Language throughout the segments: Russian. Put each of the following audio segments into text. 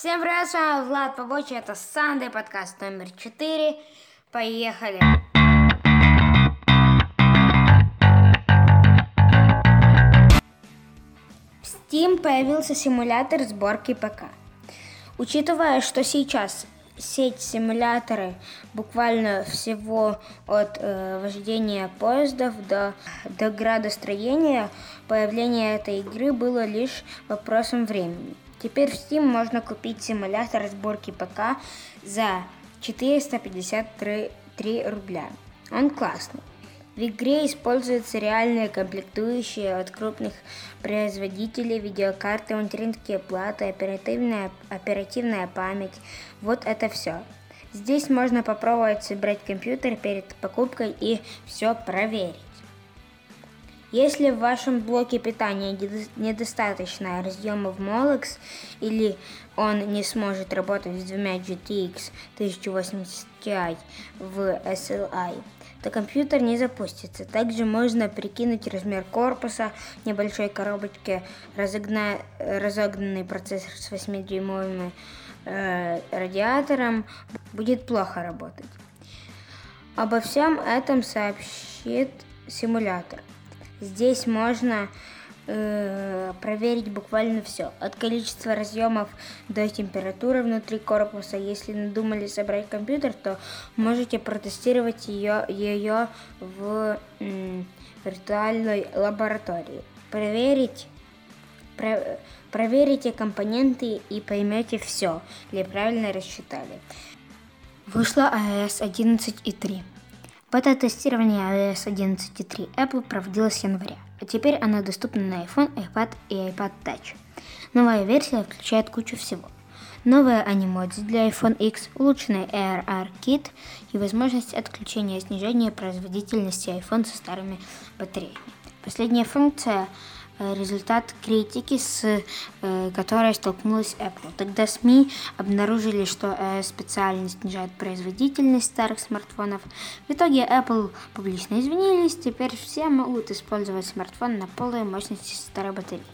Всем привет, с вами Влад Побочи, это Сандей, подкаст номер 4. Поехали! В Steam появился симулятор сборки ПК. Учитывая, что сейчас сеть симуляторы буквально всего от э, вождения поездов до, до градостроения, появление этой игры было лишь вопросом времени. Теперь в Steam можно купить симулятор сборки ПК за 453 рубля. Он классный. В игре используются реальные комплектующие от крупных производителей, видеокарты, материнские платы, оперативная, оперативная память. Вот это все. Здесь можно попробовать собрать компьютер перед покупкой и все проверить. Если в вашем блоке питания недостаточно разъемов Molex или он не сможет работать с двумя GTX 1080 Ti в SLI, то компьютер не запустится. Также можно прикинуть размер корпуса небольшой коробочки, разогна... разогнанный процессор с 8-дюймовым э, радиатором будет плохо работать. Обо всем этом сообщит симулятор. Здесь можно э, проверить буквально все. От количества разъемов до температуры внутри корпуса. Если надумали собрать компьютер, то можете протестировать ее, ее в м, виртуальной лаборатории. Проверить про, проверите компоненты и поймете все, ли правильно рассчитали. Вышла iOS 11.3. Бета-тестирование iOS 11.3 Apple проводилось в январе, а теперь она доступна на iPhone, iPad и iPad Touch. Новая версия включает кучу всего. Новые анимодзи для iPhone X, улучшенный ARR Kit и возможность отключения и снижения производительности iPhone со старыми батареями. Последняя функция результат критики, с э, которой столкнулась Apple. Тогда СМИ обнаружили, что э, специально снижает производительность старых смартфонов. В итоге Apple публично извинились, теперь все могут использовать смартфон на полной мощности старой батареи.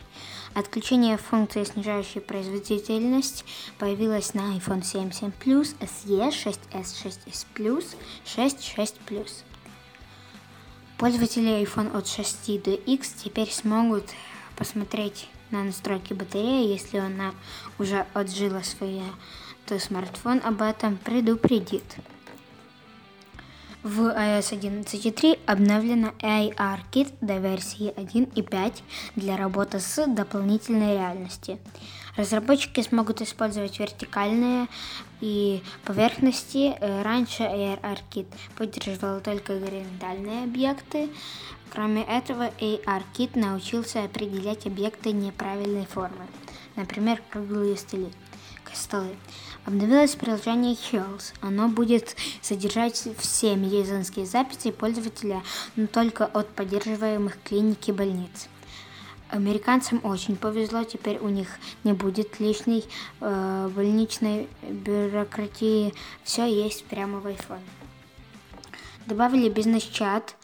Отключение функции, снижающей производительность, появилось на iPhone 7, 7 Plus, SE, 6s, 6s Plus, 6, 6 Plus. Пользователи iPhone от 6 до X теперь смогут посмотреть на настройки батареи, если она уже отжила свое, то смартфон об этом предупредит. В iOS 11.3 обновлена AR-кит до версии 1.5 для работы с дополнительной реальностью. Разработчики смогут использовать вертикальные и поверхности. Э, раньше AR-кит поддерживал только горизонтальные объекты. Кроме этого, AR-кит научился определять объекты неправильной формы, например, круглые столы столы. Обновилось приложение Hills. Оно будет содержать все медицинские записи пользователя, но только от поддерживаемых клиник и больниц. Американцам очень повезло, теперь у них не будет лишней э, больничной бюрократии. Все есть прямо в iPhone. Добавили бизнес-чат,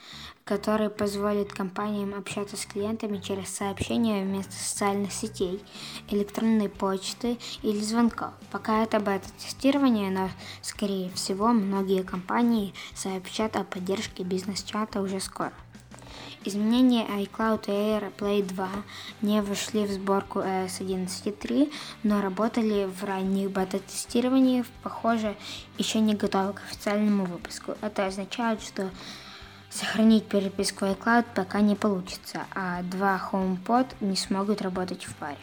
который позволит компаниям общаться с клиентами через сообщения вместо социальных сетей, электронной почты или звонков. Пока это бета-тестирование, но, скорее всего, многие компании сообщат о поддержке бизнес-чата уже скоро. Изменения iCloud и AirPlay 2 не вошли в сборку iOS 11.3, но работали в ранних бета-тестированиях, похоже, еще не готовы к официальному выпуску. Это означает, что Сохранить переписку iCloud пока не получится, а два HomePod не смогут работать в паре.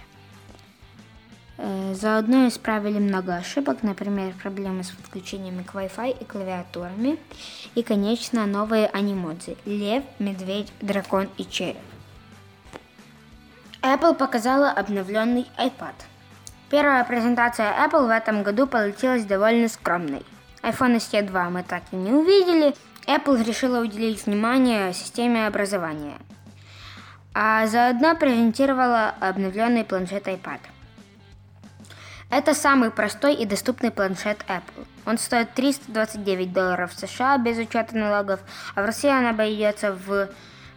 Э, заодно исправили много ошибок, например, проблемы с подключениями к Wi-Fi и клавиатурами. И, конечно, новые анимодзи – лев, медведь, дракон и череп. Apple показала обновленный iPad. Первая презентация Apple в этом году получилась довольно скромной. iPhone SE 2 мы так и не увидели – Apple решила уделить внимание системе образования, а заодно презентировала обновленный планшет iPad. Это самый простой и доступный планшет Apple. Он стоит 329 долларов США без учета налогов, а в России он обойдется в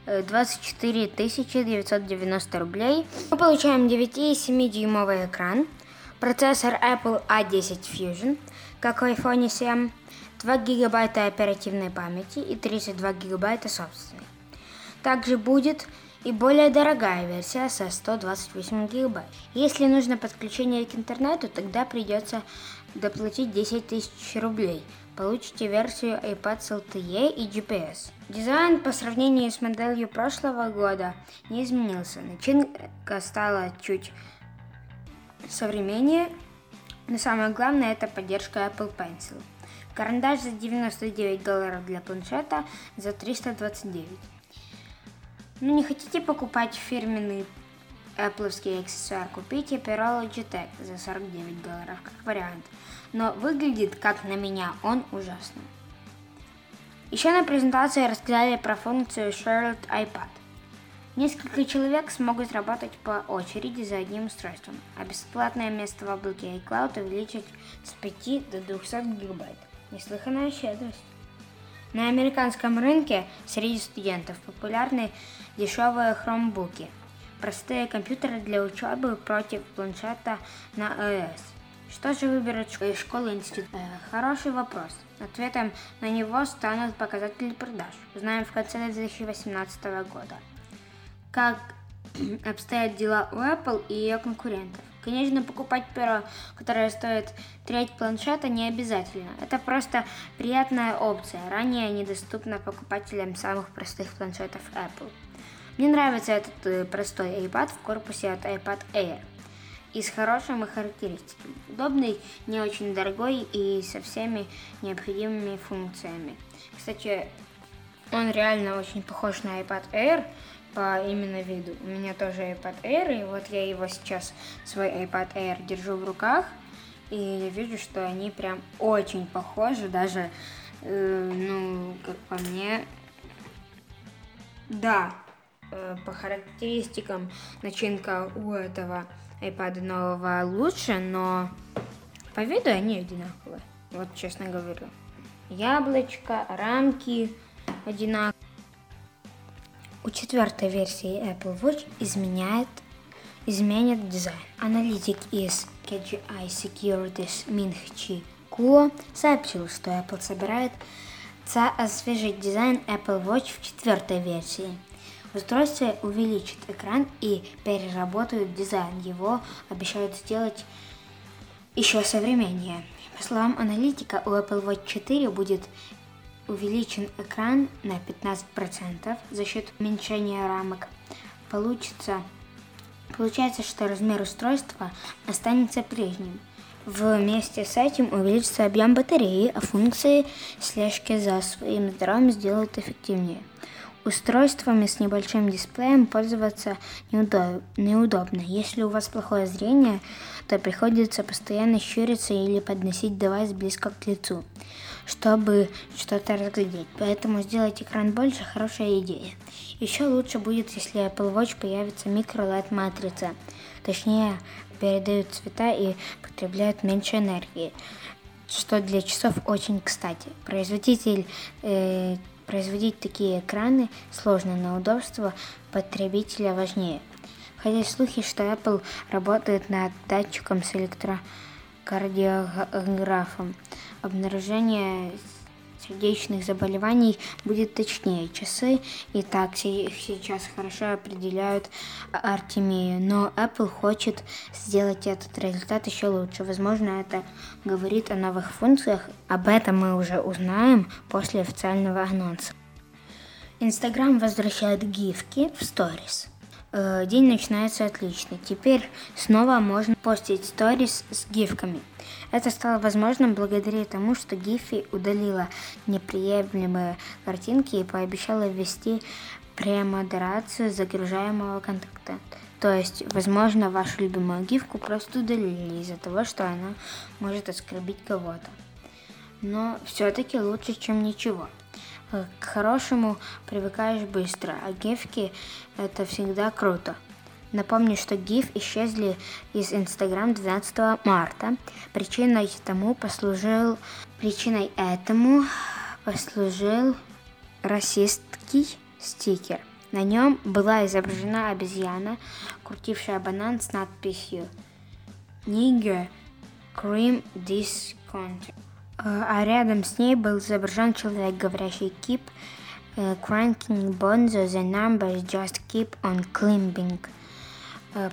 24 990 рублей. Мы получаем 9,7 дюймовый экран, Процессор Apple A10 Fusion, как в iPhone 7, 2 гигабайта оперативной памяти и 32 гигабайта собственной. Также будет и более дорогая версия со 128 гигабайт. Если нужно подключение к интернету, тогда придется доплатить 10 тысяч рублей. Получите версию iPad с LTE и GPS. Дизайн по сравнению с моделью прошлого года не изменился. Начинка стала чуть современнее, но самое главное это поддержка Apple Pencil. Карандаш за 99 долларов для планшета за 329. Ну не хотите покупать фирменный Apple аксессуар, купите перо Logitech за 49 долларов как вариант. Но выглядит, как на меня, он ужасно. Еще на презентации рассказали про функцию Shared iPad. Несколько человек смогут работать по очереди за одним устройством, а бесплатное место в облаке iCloud увеличить с 5 до 200 гигабайт. Неслыханная щедрость. На американском рынке среди студентов популярны дешевые хромбуки, простые компьютеры для учебы против планшета на iOS. Что же выберут школы институт? Э, хороший вопрос. Ответом на него станут показатели продаж. Узнаем в конце 2018 года. Как обстоят дела у Apple и ее конкурентов. Конечно, покупать перо, которое стоит треть планшета, не обязательно. Это просто приятная опция, ранее недоступна покупателям самых простых планшетов Apple. Мне нравится этот э, простой iPad в корпусе от iPad Air и с хорошими характеристиками. Удобный, не очень дорогой и со всеми необходимыми функциями. Кстати, он реально очень похож на iPad Air, по именно виду. У меня тоже iPad Air, и вот я его сейчас, свой iPad Air, держу в руках, и вижу, что они прям очень похожи, даже, э, ну, как по мне, да, по характеристикам начинка у этого iPad нового лучше, но по виду они одинаковые, вот честно говорю. Яблочко, рамки одинаковые. У четвертой версии Apple Watch изменяет, изменит дизайн. Аналитик из KGI Securities Мин Хчи Куо сообщил, что Apple собирается освежить дизайн Apple Watch в четвертой версии. Устройство увеличит экран и переработают дизайн. Его обещают сделать еще современнее. По словам аналитика, у Apple Watch 4 будет увеличен экран на 15% за счет уменьшения рамок. Получится, получается, что размер устройства останется прежним. Вместе с этим увеличится объем батареи, а функции слежки за своим здоровьем сделают эффективнее. Устройствами с небольшим дисплеем пользоваться неудобно. Если у вас плохое зрение, то приходится постоянно щуриться или подносить девайс близко к лицу чтобы что-то разглядеть. Поэтому сделать экран больше – хорошая идея. Еще лучше будет, если Apple Watch появится микро-LED матрица. Точнее, передают цвета и потребляют меньше энергии, что для часов очень кстати. Производитель э, производить такие экраны сложно, но удобство потребителя важнее. Ходят слухи, что Apple работает над датчиком с электрокардиографом обнаружение сердечных заболеваний будет точнее. Часы и так сейчас хорошо определяют артемию, но Apple хочет сделать этот результат еще лучше. Возможно, это говорит о новых функциях. Об этом мы уже узнаем после официального анонса. Инстаграм возвращает гифки в сторис. Э, день начинается отлично. Теперь снова можно постить сторис с гифками. Это стало возможным благодаря тому, что Гифи удалила неприемлемые картинки и пообещала ввести премодерацию загружаемого контента. То есть, возможно, вашу любимую гифку просто удалили из-за того, что она может оскорбить кого-то. Но все-таки лучше, чем ничего. К хорошему привыкаешь быстро, а гифки это всегда круто. Напомню, что GIF исчезли из Instagram 12 марта. Причиной тому послужил причиной этому послужил расистский стикер. На нем была изображена обезьяна, крутившая банан с надписью Nigger cream this country. А рядом с ней был изображен человек, говорящий keep cranking bonzo, the numbers just keep on climbing.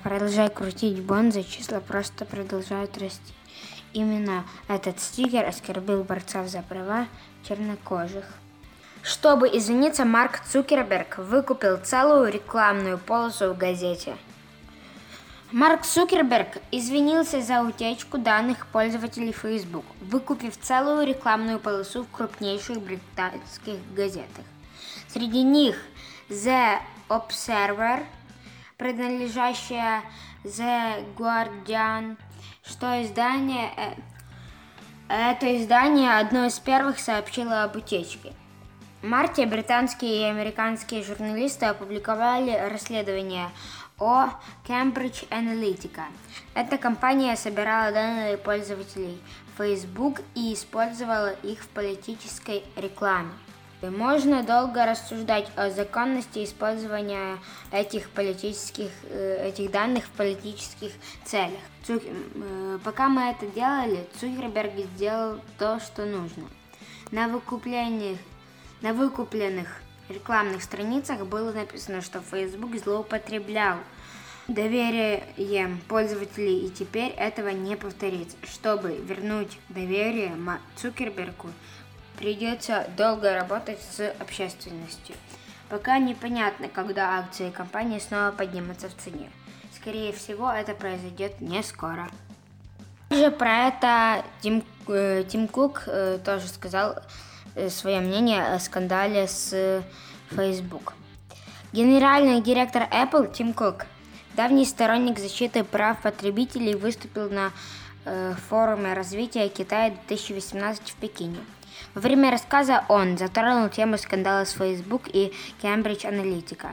Продолжай крутить бонзо, числа просто продолжают расти. Именно этот стикер оскорбил борцов за права чернокожих. Чтобы извиниться, Марк Цукерберг выкупил целую рекламную полосу в газете. Марк Цукерберг извинился за утечку данных пользователей Facebook, выкупив целую рекламную полосу в крупнейших британских газетах. Среди них The Observer, принадлежащая The Guardian, что издание э, это издание одно из первых сообщило об утечке. В марте британские и американские журналисты опубликовали расследование о Cambridge Analytica. Эта компания собирала данные пользователей Facebook и использовала их в политической рекламе. Можно долго рассуждать о законности использования этих политических э, этих данных в политических целях. Цук... Э, пока мы это делали, Цукерберг сделал то, что нужно. На выкуплениях на выкупленных рекламных страницах было написано, что Facebook злоупотреблял доверием пользователей и теперь этого не повторится. Чтобы вернуть доверие Цукербергу, придется долго работать с общественностью. Пока непонятно, когда акции компании снова поднимутся в цене. Скорее всего, это произойдет не скоро. Также про это Тим, э, Тим Кук э, тоже сказал, Э, свое мнение о скандале с Facebook. Генеральный директор Apple Тим Кук, давний сторонник защиты прав потребителей, выступил на э, форуме развития Китая 2018 в Пекине. Во время рассказа он затронул тему скандала с Facebook и Cambridge Analytica.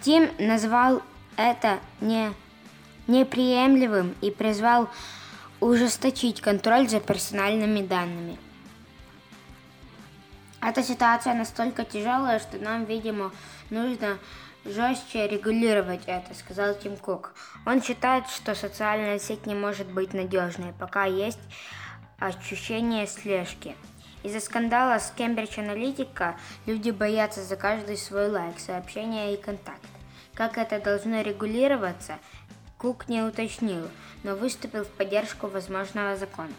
Тим назвал это не, неприемлемым и призвал ужесточить контроль за персональными данными – эта ситуация настолько тяжелая, что нам, видимо, нужно жестче регулировать это, сказал Тим Кук. Он считает, что социальная сеть не может быть надежной, пока есть ощущение слежки. Из-за скандала с Cambridge Analytica люди боятся за каждый свой лайк, сообщение и контакт. Как это должно регулироваться, Кук не уточнил, но выступил в поддержку возможного закона.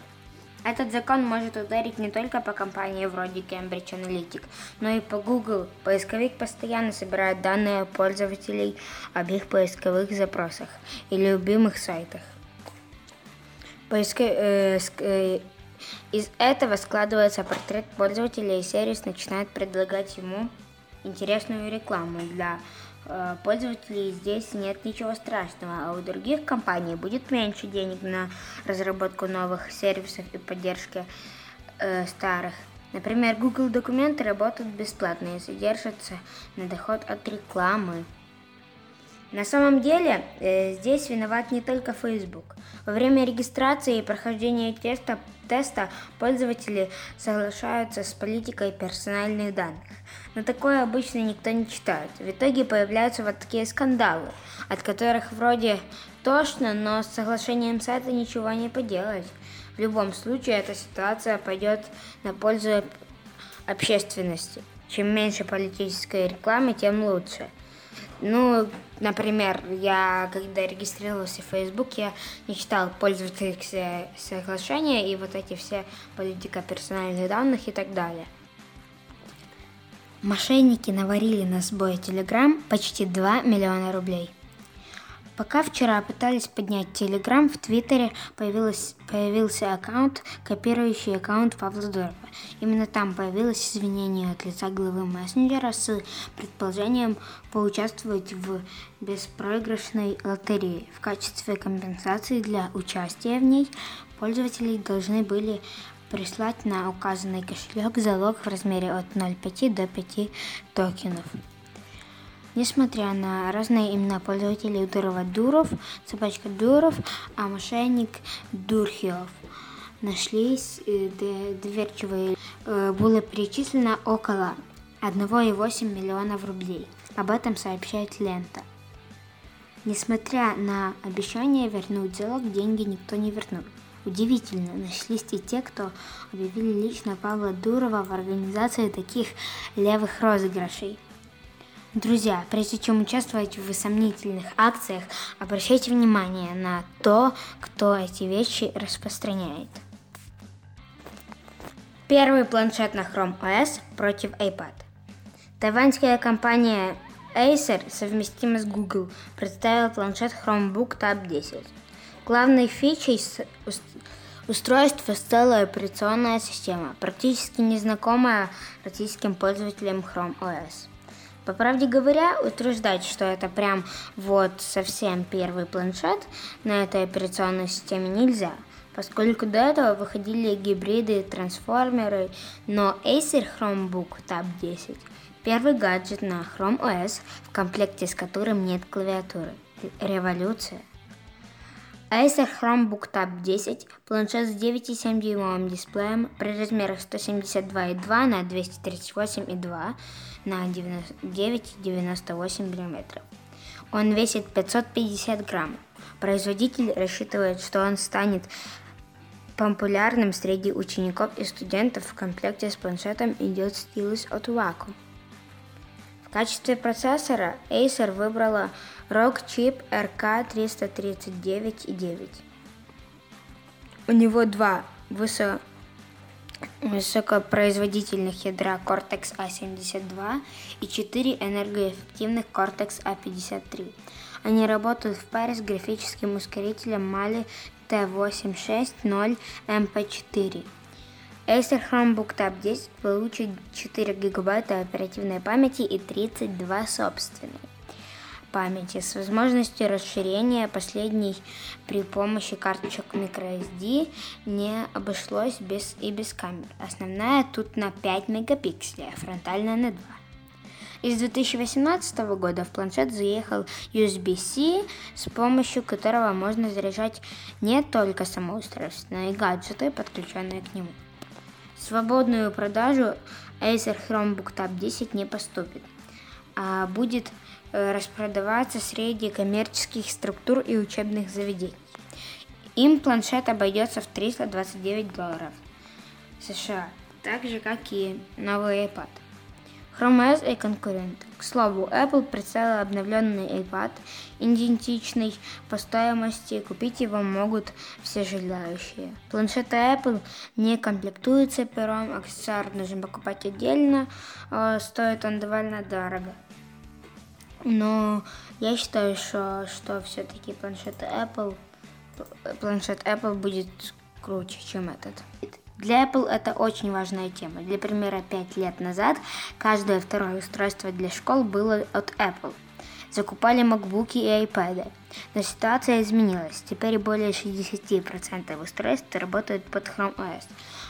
Этот закон может ударить не только по компании вроде Cambridge Analytica, но и по Google. Поисковик постоянно собирает данные пользователей об их поисковых запросах и любимых сайтах. Поиска... Э, э, из этого складывается портрет пользователя, и сервис начинает предлагать ему интересную рекламу для Э, пользователей здесь нет ничего страшного, а у других компаний будет меньше денег на разработку новых сервисов и поддержки э, старых. Например, Google документы работают бесплатно и содержатся на доход от рекламы. На самом деле э, здесь виноват не только Facebook. Во время регистрации и прохождения теста, теста пользователи соглашаются с политикой персональных данных. Но такое обычно никто не читает. В итоге появляются вот такие скандалы, от которых вроде тошно, но с соглашением сайта ничего не поделать. В любом случае эта ситуация пойдет на пользу общественности. Чем меньше политической рекламы, тем лучше. Ну, например, я когда регистрировался в Facebook, я не читал пользовательские соглашения и вот эти все политика персональных данных и так далее. Мошенники наварили на сбой Telegram почти 2 миллиона рублей. Пока вчера пытались поднять Telegram, в Твиттере появилась, появился аккаунт, копирующий аккаунт Павла Дурова. Именно там появилось извинение от лица главы мессенджера с предположением поучаствовать в беспроигрышной лотерее. В качестве компенсации для участия в ней пользователи должны были прислать на указанный кошелек залог в размере от 0,5 до 5 токенов. Несмотря на разные имена пользователей Дурова Дуров, собачка Дуров, а мошенник Дурхилов, нашлись э, доверчивые. Э, было перечислено около 1,8 миллионов рублей. Об этом сообщает лента. Несмотря на обещание вернуть залог, деньги никто не вернул. Удивительно, нашлись и те, кто объявили лично Павла Дурова в организации таких левых розыгрышей. Друзья, прежде чем участвовать в сомнительных акциях, обращайте внимание на то, кто эти вещи распространяет. Первый планшет на Chrome OS против iPad. Тайваньская компания Acer, совместимая с Google, представила планшет Chromebook Tab 10. Главной фичей устройства стала операционная система, практически незнакомая российским пользователям Chrome OS. По правде говоря, утверждать, что это прям вот совсем первый планшет на этой операционной системе нельзя, поскольку до этого выходили гибриды, трансформеры, но Acer Chromebook Tab 10 Первый гаджет на Chrome OS, в комплекте с которым нет клавиатуры. Революция. Acer Chromebook Tab 10 – планшет с 9,7 дюймовым дисплеем при размерах 172,2 на 238,2 на 9,98 мм. Он весит 550 грамм. Производитель рассчитывает, что он станет популярным среди учеников и студентов. В комплекте с планшетом идет стилус от Wacom. В качестве процессора Acer выбрала Rockchip RK339.9. У него два высо... высокопроизводительных ядра Cortex-A72 и четыре энергоэффективных Cortex-A53. Они работают в паре с графическим ускорителем Mali T860 MP4. Acer Chromebook Tab 10 получит 4 гигабайта оперативной памяти и 32 собственной памяти с возможностью расширения последней при помощи карточек microSD не обошлось без и без камер. Основная тут на 5 мегапикселей, а фронтальная на 2. Из 2018 года в планшет заехал USB-C, с помощью которого можно заряжать не только само устройство, но и гаджеты, подключенные к нему свободную продажу Acer Chromebook Tab 10 не поступит, а будет распродаваться среди коммерческих структур и учебных заведений. Им планшет обойдется в 329 долларов США, так же как и новый iPad. Chrome OS и конкурент. К слову, Apple представила обновленный iPad, идентичный по стоимости, купить его могут все желающие. Планшеты Apple не комплектуются пером, аксессуар нужно покупать отдельно, а стоит он довольно дорого. Но я считаю, что, что все-таки планшеты Apple, планшет Apple будет круче, чем этот. Для Apple это очень важная тема. Для примера, 5 лет назад каждое второе устройство для школ было от Apple. Закупали MacBook и iPad. Но ситуация изменилась. Теперь более 60% устройств работают под Chrome OS,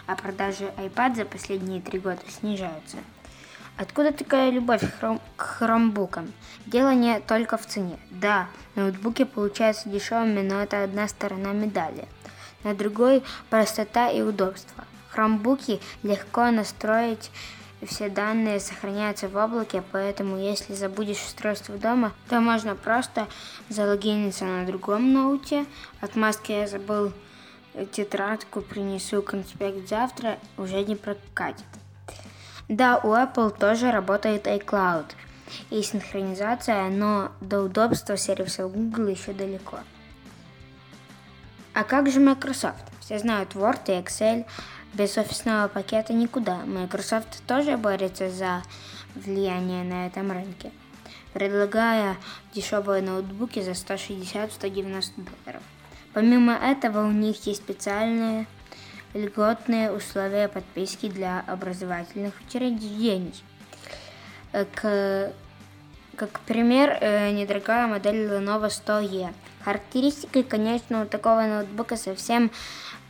а продажи iPad за последние три года снижаются. Откуда такая любовь к хромбукам? Дело не только в цене. Да, ноутбуки получаются дешевыми, но это одна сторона медали – на другой простота и удобство. Хромбуки легко настроить, все данные сохраняются в облаке, поэтому если забудешь устройство дома, то можно просто залогиниться на другом ноуте. Отмазки я забыл тетрадку, принесу конспект завтра, уже не прокатит. Да, у Apple тоже работает iCloud и синхронизация, но до удобства сервисов Google еще далеко. А как же Microsoft? Все знают Word и Excel. Без офисного пакета никуда. Microsoft тоже борется за влияние на этом рынке, предлагая дешевые ноутбуки за 160-190 долларов. Помимо этого у них есть специальные льготные условия подписки для образовательных учреждений. К как пример, э, недорогая модель Lenovo 100E. Характеристики, конечно, у такого ноутбука совсем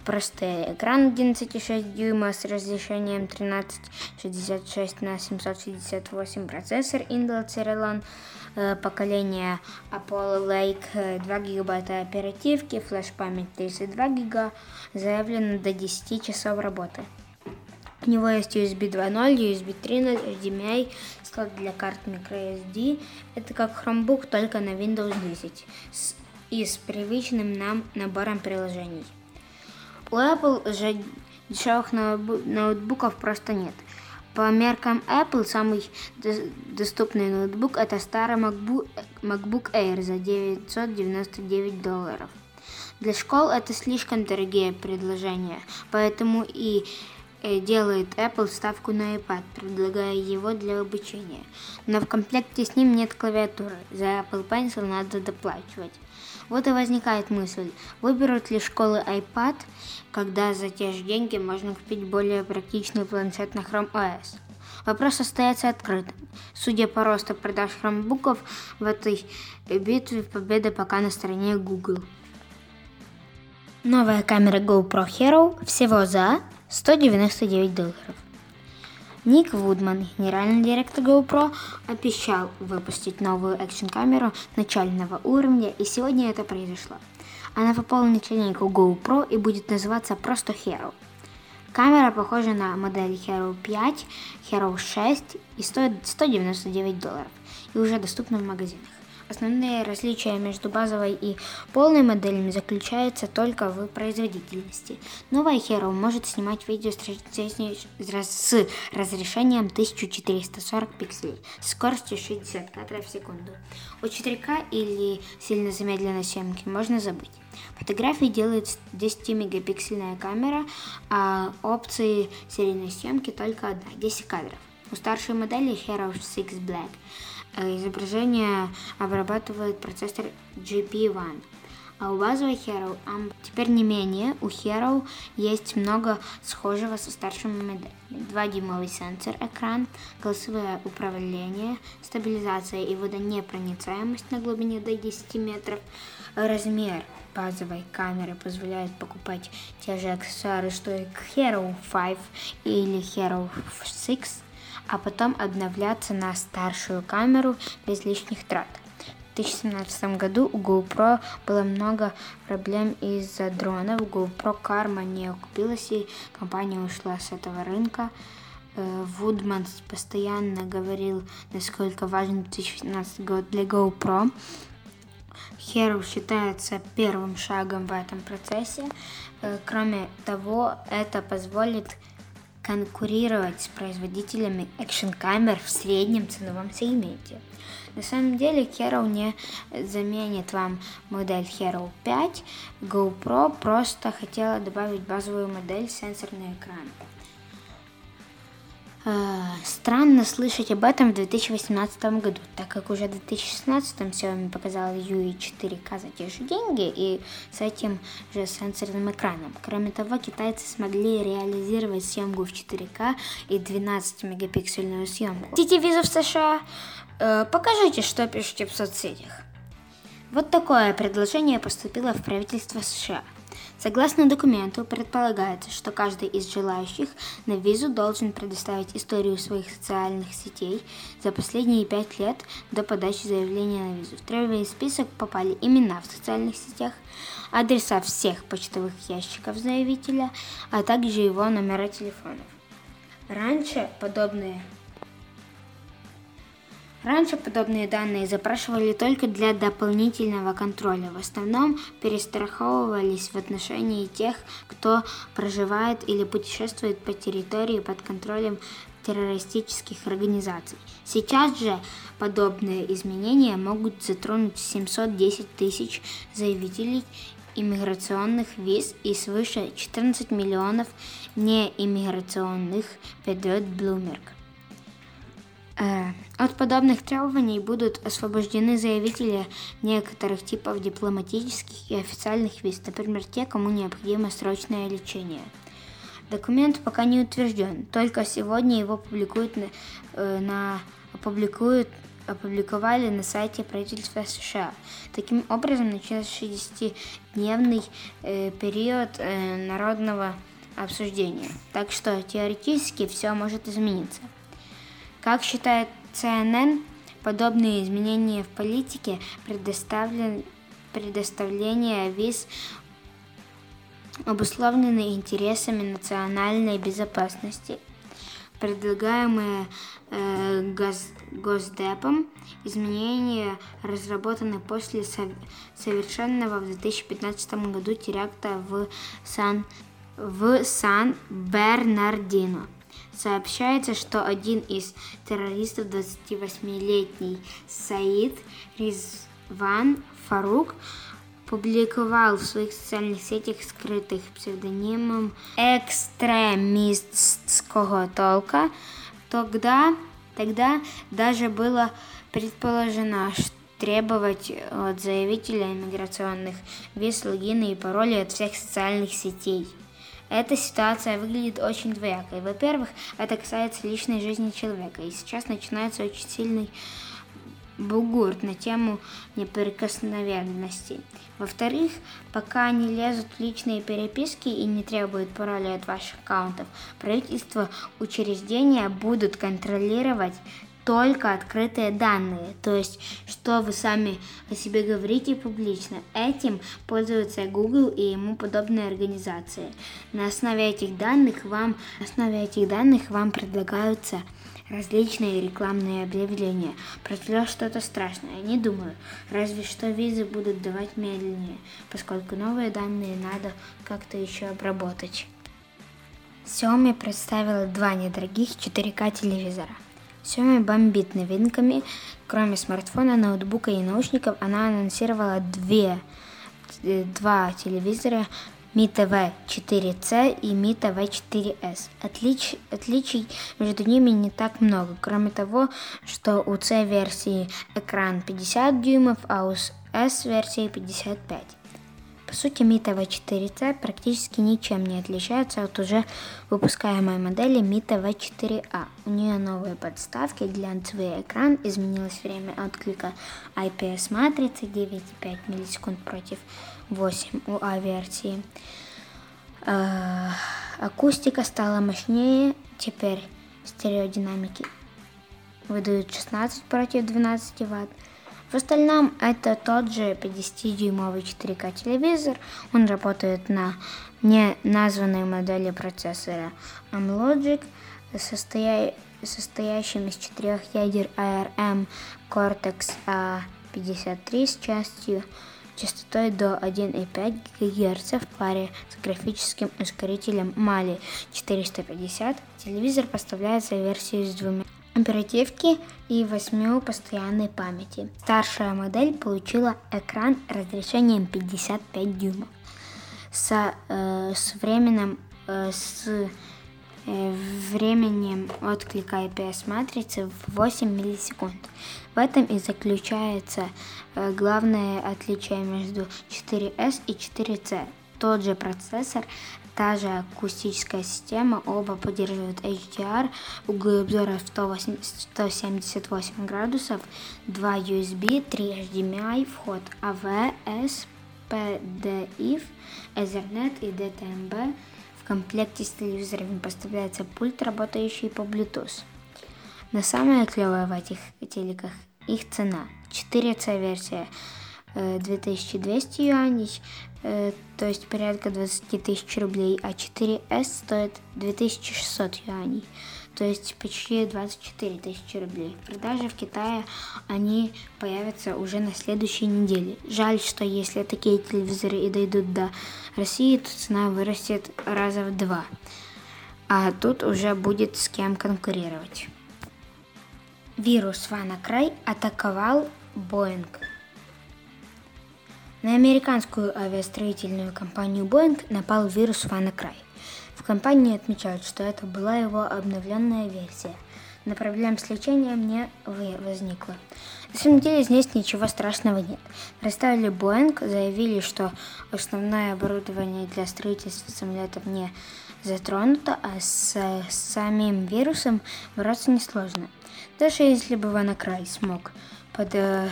простые. Экран 11,6 дюйма с разрешением 1366 на 768, процессор Intel Celeron э, поколения Apollo Lake, 2 гигабайта оперативки, флеш-память 32 гига, заявлено до 10 часов работы. У него есть USB 2.0, USB 3.0, HDMI, слот для карт microSD. Это как Chromebook, только на Windows 10 с, и с привычным нам набором приложений. У Apple же дешевых ноутбуков просто нет. По меркам Apple самый доступный ноутбук это старый MacBook, Air за 999 долларов. Для школ это слишком дорогие предложения, поэтому и э, делает Apple ставку на iPad, предлагая его для обучения. Но в комплекте с ним нет клавиатуры, за Apple Pencil надо доплачивать. Вот и возникает мысль, выберут ли школы iPad, когда за те же деньги можно купить более практичный планшет на Chrome OS. Вопрос остается открытым. Судя по росту продаж хромбуков, в этой битве победа пока на стороне Google. Новая камера GoPro Hero всего за 199 долларов. Ник Вудман, генеральный директор GoPro, обещал выпустить новую экшн-камеру начального уровня, и сегодня это произошло. Она пополнит линейку GoPro и будет называться просто Hero. Камера похожа на модель Hero 5, Hero 6 и стоит 199 долларов и уже доступна в магазинах. Основные различия между базовой и полной моделями заключаются только в производительности. Новая Hero может снимать видео с разрешением 1440 пикселей, скоростью 60 кадров в секунду. У 4К или сильно замедленной съемки можно забыть. Фотографии делает 10-мегапиксельная камера, а опции серийной съемки только одна, 10 кадров. У старшей модели Hero 6 Black изображение обрабатывает процессор GP1. А у базовой Hero теперь не менее, у Hero есть много схожего со старшими моделями. 2-дюймовый сенсор, экран, голосовое управление, стабилизация и водонепроницаемость на глубине до 10 метров, размер базовой камеры позволяет покупать те же аксессуары, что и Hero 5 или Hero 6, а потом обновляться на старшую камеру без лишних трат. В 2017 году у GoPro было много проблем из-за дронов. GoPro Karma не окупилась и компания ушла с этого рынка. Э, Вудман постоянно говорил, насколько важен 2017 год для GoPro. Hero считается первым шагом в этом процессе. Э, кроме того, это позволит конкурировать с производителями экшн-камер в среднем ценовом сегменте. На самом деле Hero не заменит вам модель Hero 5. GoPro просто хотела добавить базовую модель сенсорный экран. Э, странно слышать об этом в 2018 году, так как уже в 2016 Xiaomi показал UI 4K за те же деньги и с этим же сенсорным экраном. Кроме того, китайцы смогли реализировать съемку в 4К и 12-мегапиксельную съемку. Хотите визу в США? Э, покажите, что пишете в соцсетях. Вот такое предложение поступило в правительство США – Согласно документу, предполагается, что каждый из желающих на визу должен предоставить историю своих социальных сетей за последние пять лет до подачи заявления на визу. В требуемый список попали имена в социальных сетях, адреса всех почтовых ящиков заявителя, а также его номера телефонов. Раньше подобные Раньше подобные данные запрашивали только для дополнительного контроля. В основном перестраховывались в отношении тех, кто проживает или путешествует по территории под контролем террористических организаций. Сейчас же подобные изменения могут затронуть 710 тысяч заявителей иммиграционных виз и свыше 14 миллионов неиммиграционных, передает Bloomberg. Э, от подобных требований будут освобождены заявители некоторых типов дипломатических и официальных виз, например, те, кому необходимо срочное лечение. Документ пока не утвержден, только сегодня его публикуют на, э, на, опубликуют, опубликовали на сайте правительства США. Таким образом, начался 60-дневный э, период э, народного обсуждения. Так что теоретически все может измениться. Как считает CNN, подобные изменения в политике предоставлен, предоставление виз обусловлены интересами национальной безопасности Предлагаемые э, гос, Госдепом изменения разработаны после совершенного в 2015 году теракта в Сан в Сан-Бернардино. Сообщается, что один из террористов, 28-летний Саид Ризван Фарук, публиковал в своих социальных сетях скрытых псевдонимом экстремистского толка, тогда, тогда даже было предположено, что требовать от заявителя иммиграционных виз, логины и пароли от всех социальных сетей. Эта ситуация выглядит очень двоякой. Во-первых, это касается личной жизни человека, и сейчас начинается очень сильный бугурт на тему неприкосновенности. Во-вторых, пока они лезут в личные переписки и не требуют пароли от ваших аккаунтов, правительство учреждения будут контролировать только открытые данные, то есть что вы сами о себе говорите публично. Этим пользуются Google и ему подобные организации. На основе этих данных вам, на основе этих данных вам предлагаются различные рекламные объявления. Произошло что-то страшное, не думаю. Разве что визы будут давать медленнее, поскольку новые данные надо как-то еще обработать. Xiaomi представила два недорогих 4К телевизора. Xiaomi бомбит новинками. Кроме смартфона, ноутбука и наушников, она анонсировала две, э, два телевизора Mi TV 4C и Mi TV 4S. Отлич, отличий между ними не так много, кроме того, что у C-версии экран 50 дюймов, а у S-версии 55. По сути, Mi TV 4C практически ничем не отличается от уже выпускаемой модели Mi TV 4A. У нее новые подставки, глянцевый экран, изменилось время отклика IPS-матрицы 9,5 миллисекунд против 8 у А-версии. Э, акустика стала мощнее, теперь стереодинамики выдают 16 против 12 ватт. В остальном это тот же 50-дюймовый 4К телевизор. Он работает на не названной модели процессора Amlogic, состоя... состоящим из четырех ядер ARM Cortex A53 с частью частотой до 1,5 ГГц в паре с графическим ускорителем Mali 450. Телевизор поставляется в версии с двумя оперативки и 8 постоянной памяти. Старшая модель получила экран разрешением 55 дюймов с, э, с временем э, с э, временем отклика IPS-матрицы в 8 миллисекунд. В этом и заключается э, главное отличие между 4S и 4C. Тот же процессор та же акустическая система, оба поддерживают HDR, углы обзора 178 градусов, 2 USB, 3 HDMI, вход AV, S, PDIF, Ethernet и DTMB. В комплекте с телевизорами поставляется пульт, работающий по Bluetooth. Но самое клевое в этих телеках их цена. 4C версия 2200 э, юаней, э, то есть порядка 20 тысяч рублей, а 4S стоит 2600 юаней, то есть почти 24 тысячи рублей. В продаже в Китае они появятся уже на следующей неделе. Жаль, что если такие телевизоры и дойдут до России, то цена вырастет раза в два. А тут уже будет с кем конкурировать. Вирус WannaCry атаковал Боинг. На американскую авиастроительную компанию Boeing напал вирус WannaCry. В компании отмечают, что это была его обновленная версия, но проблем с лечением не возникло. На самом деле здесь ничего страшного нет. Представили Boeing, заявили, что основное оборудование для строительства самолетов не затронуто, а с самим вирусом бороться несложно. Даже если бы WannaCry смог под э,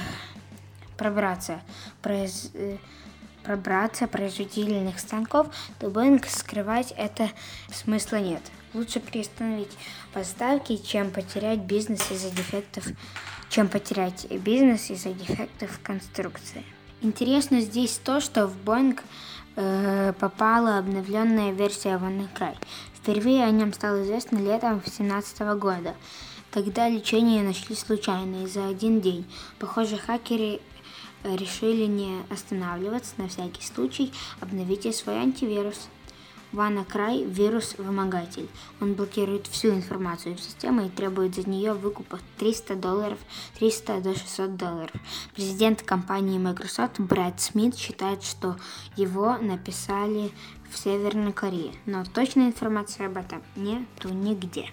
пробраться, произ, э, пробраться производительных станков, то Boeing скрывать это смысла нет. Лучше приостановить поставки, чем потерять бизнес из-за дефектов, чем потерять бизнес из-за дефектов конструкции. Интересно здесь то, что в Boeing э, попала обновленная версия WannaCry. Впервые о нем стало известно летом 2017 года, когда лечение нашли случайно и за один день. Похоже, хакеры решили не останавливаться, на всякий случай обновите свой антивирус. WannaCry – вирус-вымогатель. Он блокирует всю информацию в системе и требует за нее выкупа 300 долларов, 300 до 600 долларов. Президент компании Microsoft Брэд Смит считает, что его написали в Северной Корее, но точной информации об этом нету нигде.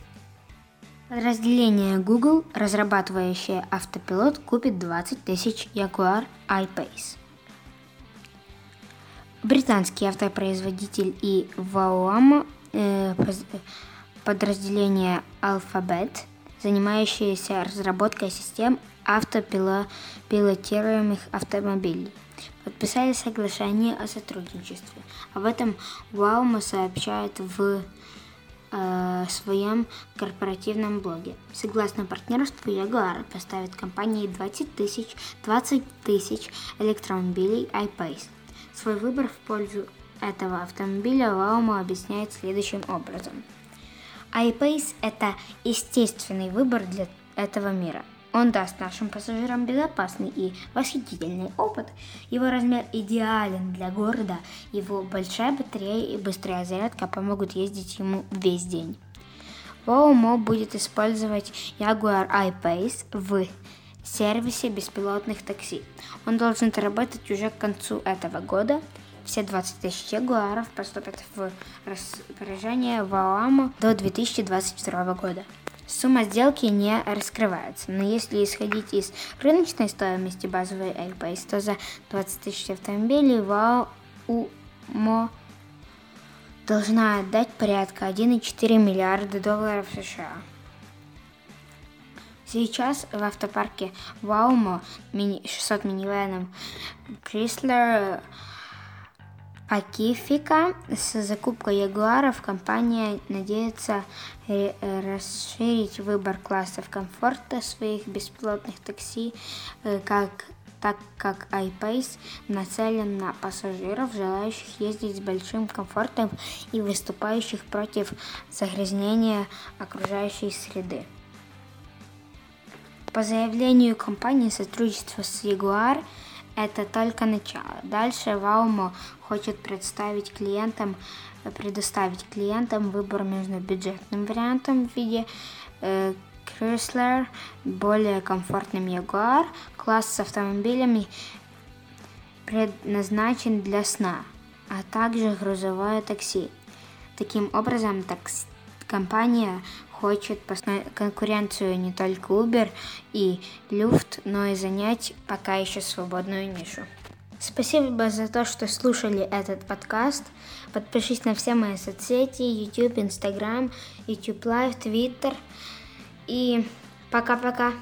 Подразделение Google, разрабатывающее автопилот, купит 20 тысяч Jaguar I-Pace. Британский автопроизводитель и ВАОАМ, э, подразделение Alphabet, занимающееся разработкой систем автопилотируемых автомобилей, подписали соглашение о сотрудничестве. Об этом Ваума сообщает в э, своем корпоративном блоге. Согласно партнерству, Jaguar поставит компании 20 тысяч 20 тысяч электромобилей iPace. Свой выбор в пользу этого автомобиля Ваума объясняет следующим образом. iPace – это естественный выбор для этого мира – он даст нашим пассажирам безопасный и восхитительный опыт. Его размер идеален для города, его большая батарея и быстрая зарядка помогут ездить ему весь день. Waymo будет использовать Jaguar I-Pace в сервисе беспилотных такси. Он должен работать уже к концу этого года. Все 20 тысяч ягуаров поступят в распоряжение Ваоама до 2022 года. Сумма сделки не раскрывается, но если исходить из рыночной стоимости базовой Airbase, то за 20 тысяч автомобилей ВАУМО должна отдать порядка 1,4 миллиарда долларов США. Сейчас в автопарке Ваумо 600 минивенов Chrysler Пакифика с закупкой Ягуаров компания надеется расширить выбор классов комфорта своих беспилотных такси, э, как, так как iPace нацелен на пассажиров, желающих ездить с большим комфортом и выступающих против загрязнения окружающей среды. По заявлению компании, сотрудничество с Jaguar – это только начало. Дальше Ваумо хочет представить клиентам, предоставить клиентам выбор между бюджетным вариантом в виде э, Chrysler, более комфортным Jaguar, класс с автомобилями предназначен для сна, а также грузовое такси. Таким образом, такс компания хочет конкуренцию не только Uber и Lyft, но и занять пока еще свободную нишу. Спасибо за то, что слушали этот подкаст. Подпишись на все мои соцсети, YouTube, Instagram, YouTube Live, Twitter. И пока-пока.